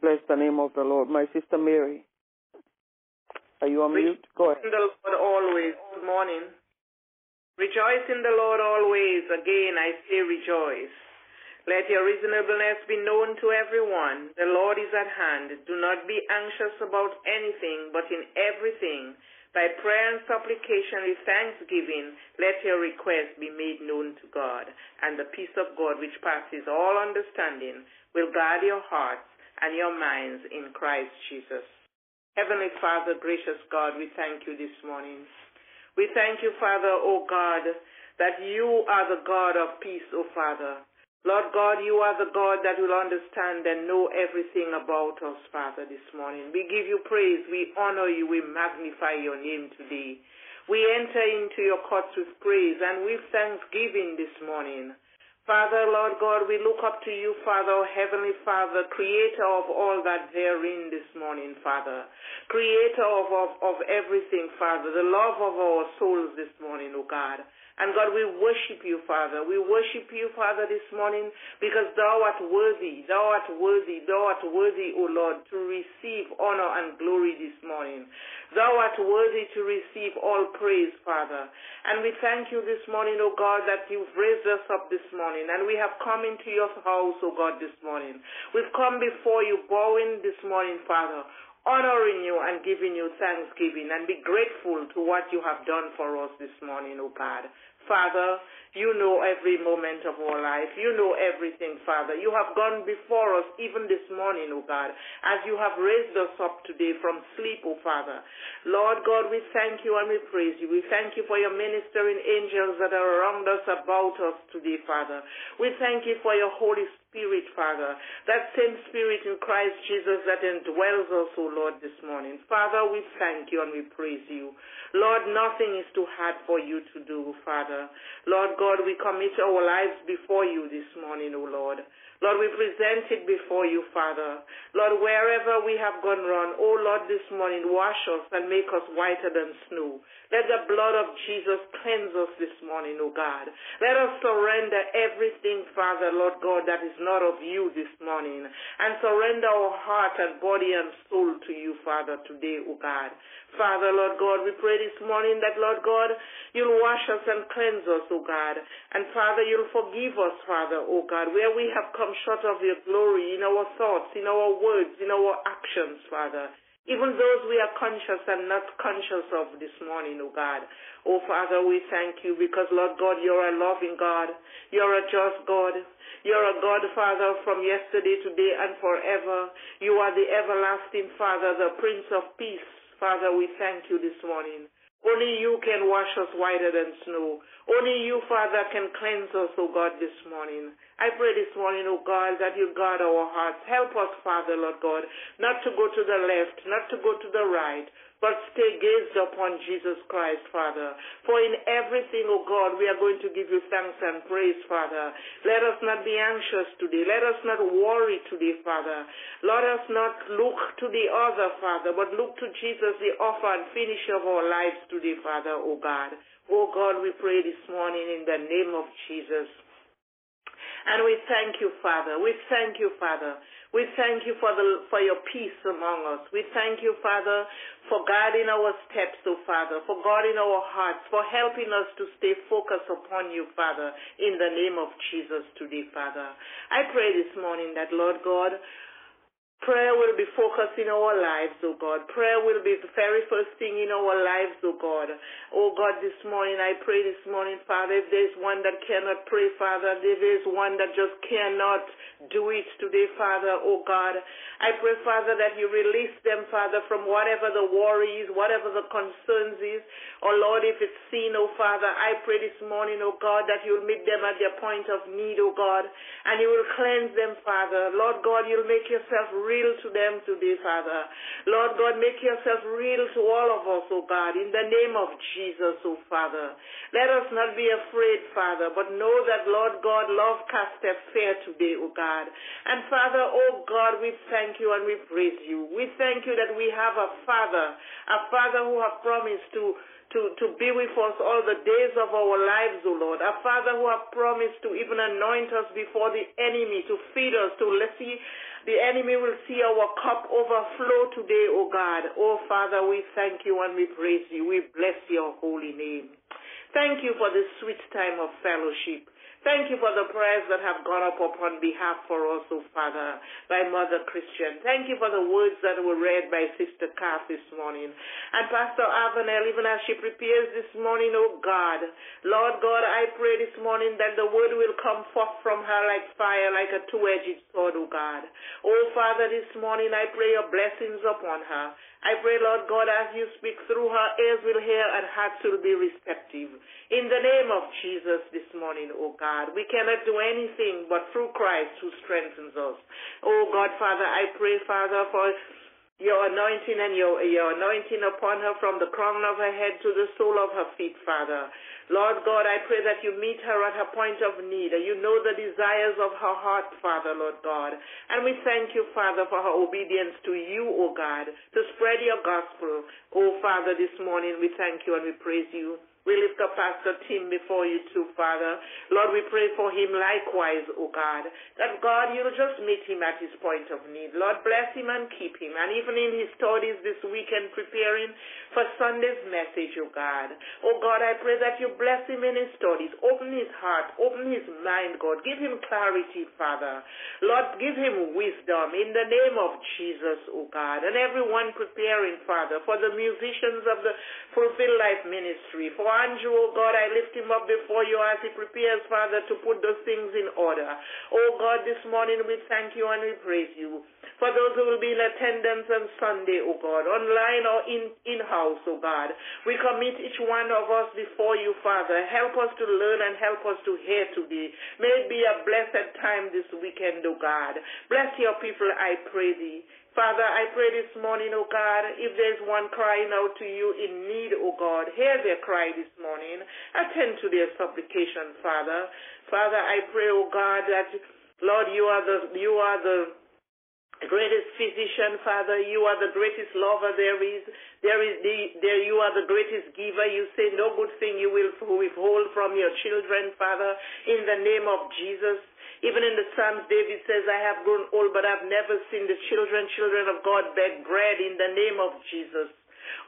Bless the name of the Lord. My sister Mary. Are you on mute? Go ahead. Rejoice in the Lord always. Good morning. Rejoice in the Lord always. Again, I say rejoice. Let your reasonableness be known to everyone. The Lord is at hand. Do not be anxious about anything, but in everything, by prayer and supplication with thanksgiving, let your requests be made known to God. And the peace of God, which passes all understanding, will guard your hearts and your minds in Christ Jesus. Heavenly Father, gracious God, we thank you this morning. We thank you, Father, O God, that you are the God of peace, O Father. Lord God, you are the God that will understand and know everything about us, Father, this morning. We give you praise, we honor you, we magnify your name today. We enter into your courts with praise and with thanksgiving this morning. Father, Lord God, we look up to you, Father, Heavenly Father, creator of all that therein this morning, Father. Creator of, of, of everything, Father, the love of our souls this morning, O God. And God, we worship you, Father. We worship you, Father, this morning because thou art worthy, thou art worthy, thou art worthy, O Lord, to receive honor and glory this morning. Thou art worthy to receive all praise, Father. And we thank you this morning, O God, that you've raised us up this morning. And we have come into your house, O God, this morning. We've come before you, bowing this morning, Father honoring you and giving you thanksgiving and be grateful to what you have done for us this morning, O God. Father, you know every moment of our life. You know everything, Father. You have gone before us even this morning, O God, as you have raised us up today from sleep, O Father. Lord God, we thank you and we praise you. We thank you for your ministering angels that are around us, about us today, Father. We thank you for your Holy Spirit, Father. That same Spirit in Christ Jesus that indwells us, O Lord, this morning. Father, we thank you and we praise you. Lord, nothing is too hard for you to do, Father. Lord God, we commit our lives before you this morning, O Lord. Lord, we present it before you, Father. Lord, wherever we have gone wrong, oh Lord, this morning, wash us and make us whiter than snow. Let the blood of Jesus cleanse us this morning, O God. Let us surrender everything, Father, Lord God, that is not of you this morning. And surrender our heart and body and soul to you, Father, today, O God. Father, Lord God, we pray this morning that, Lord God, you'll wash us and cleanse us, O God. And Father, you'll forgive us, Father, O God, where we have come short of your glory in our thoughts, in our words, in our actions, Father. Even those we are conscious and not conscious of this morning, oh God. Oh Father, we thank you because, Lord God, you're a loving God. You're a just God. You're a God, Father, from yesterday, today, and forever. You are the everlasting Father, the Prince of Peace. Father, we thank you this morning. Only you can wash us whiter than snow. Only you, Father, can cleanse us, O God, this morning. I pray this morning, O God, that you guard our hearts. Help us, Father, Lord God, not to go to the left, not to go to the right, but stay gazed upon Jesus Christ, Father. For in everything, O God, we are going to give you thanks and praise, Father. Let us not be anxious today. Let us not worry today, Father. Let us not look to the other, Father, but look to Jesus, the author and finisher of our lives today, Father, O God. O God, we pray this morning in the name of Jesus. And we thank you, Father. We thank you, Father. We thank you for the for your peace among us. We thank you, Father, for guiding our steps, oh Father, for guarding our hearts, for helping us to stay focused upon you, Father, in the name of Jesus today, Father. I pray this morning that, Lord God, Prayer will be focused in our lives, oh God. Prayer will be the very first thing in our lives, oh God. Oh God, this morning, I pray this morning, Father, if there's one that cannot pray, Father, if there's one that just cannot do it today, Father, oh God. I pray, Father, that you release them, Father, from whatever the worry is, whatever the concerns is. Oh Lord, if it's sin, oh Father, I pray this morning, oh God, that you'll meet them at their point of need, oh God, and you will cleanse them, Father. Lord God, you'll make yourself real to them today, Father. Lord God, make yourself real to all of us, oh God, in the name of Jesus, oh Father. Let us not be afraid, Father, but know that, Lord God, love casteth fear today, oh God. And Father, oh God, we thank you and we praise you. We thank you that we have a Father, a Father who has promised to to, to be with us all the days of our lives, O Lord. A Father who has promised to even anoint us before the enemy, to feed us, to let's see, The enemy will see our cup overflow today, O God. O Father, we thank you and we praise you. We bless your holy name. Thank you for this sweet time of fellowship. Thank you for the prayers that have gone up upon behalf for us, O Father, by Mother Christian. Thank you for the words that were read by Sister Kath this morning. And Pastor Avenel, even as she prepares this morning, O God, Lord God, I pray this morning that the word will come forth from her like fire, like a two-edged sword, O God. O Father, this morning I pray your blessings upon her. I pray, Lord God, as you speak through her, ears will hear and hearts will be receptive. In the name of Jesus this morning, O God, we cannot do anything but through Christ who strengthens us. Oh God, Father, I pray, Father, for your anointing and your, your anointing upon her from the crown of her head to the sole of her feet, Father. Lord God, I pray that you meet her at her point of need. And you know the desires of her heart, Father, Lord God. And we thank you, Father, for her obedience to you, O God, to spread your gospel. O Father, this morning we thank you and we praise you. We lift up Pastor Tim before you too, Father. Lord, we pray for him likewise, O God, that God, you'll just meet him at his point of need. Lord, bless him and keep him. And even in his studies this weekend preparing for Sunday's message, O God. O God, I pray that you bless him in his studies. Open his heart, open his mind, God. Give him clarity, Father. Lord, give him wisdom in the name of Jesus, O God. And everyone preparing, Father, for the musicians of the Fulfill Life Ministry, for Andrew, oh God, I lift him up before you as he prepares, Father, to put those things in order. Oh God, this morning we thank you and we praise you. For those who will be in attendance on Sunday, oh God, online or in, in-house, oh God, we commit each one of us before you, Father. Help us to learn and help us to hear today. May it be a blessed time this weekend, oh God. Bless your people, I pray thee. Father, I pray this morning, O God, if there's one crying out to you in need, O God, hear their cry this morning. Attend to their supplication, Father. Father, I pray, O God, that Lord, you are the you are the greatest physician, Father. You are the greatest lover there is. There is the, there you are the greatest giver. You say no good thing you will withhold from your children, Father, in the name of Jesus. Even in the Psalms, David says, I have grown old, but I've never seen the children, children of God beg bread in the name of Jesus.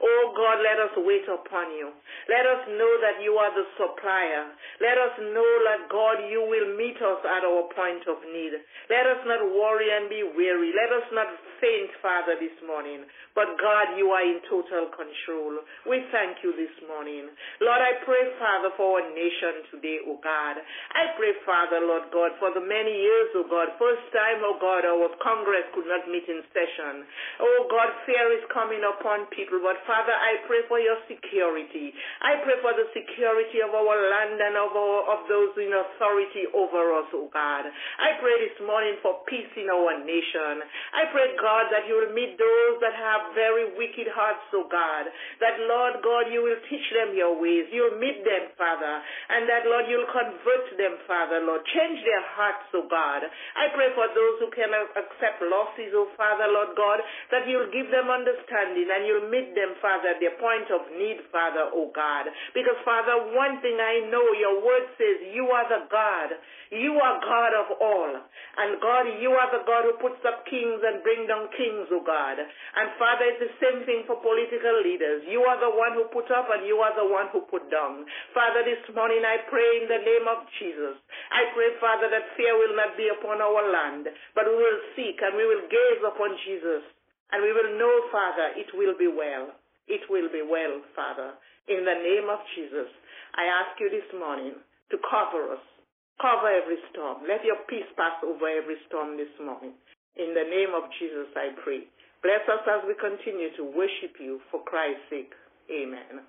Oh God, let us wait upon you. Let us know that you are the supplier. Let us know that God, you will meet us at our point of need. Let us not worry and be weary. Let us not faint, Father, this morning. But God, you are in total control. We thank you this morning. Lord, I pray, Father, for our nation today, oh God. I pray, Father, Lord God, for the many years, oh God, first time, oh God, our Congress could not meet in session. Oh God, fear is coming upon people, but Father, I pray for your security. I pray for the security of our land and of, our, of those in authority over us, oh God. I pray this morning for peace in our nation. I pray, God, that you will meet those that have very wicked hearts, oh God. That, Lord God, you will teach them your ways. You'll meet them, Father. And that, Lord, you'll convert them, Father, Lord. Change their hearts, oh God. I pray for those who cannot accept losses, oh Father, Lord God, that you'll give them understanding and you'll meet them, Father, at their point of need, Father, oh God. Because, Father, one thing I know, your word says you are the God. You are God of all. And God, you are the God who puts up kings and bring down kings, oh God. And Father, it's the same thing for political leaders. You are the one who put up and you are the one who put down. Father, this morning I pray in the name of Jesus. I pray, Father, that fear will not be upon our land, but we will seek and we will gaze upon Jesus. And we will know, Father, it will be well. It will be well, Father. In the name of Jesus, I ask you this morning to cover us. Cover every storm. Let your peace pass over every storm this morning. In the name of Jesus, I pray. Bless us as we continue to worship you for Christ's sake. Amen.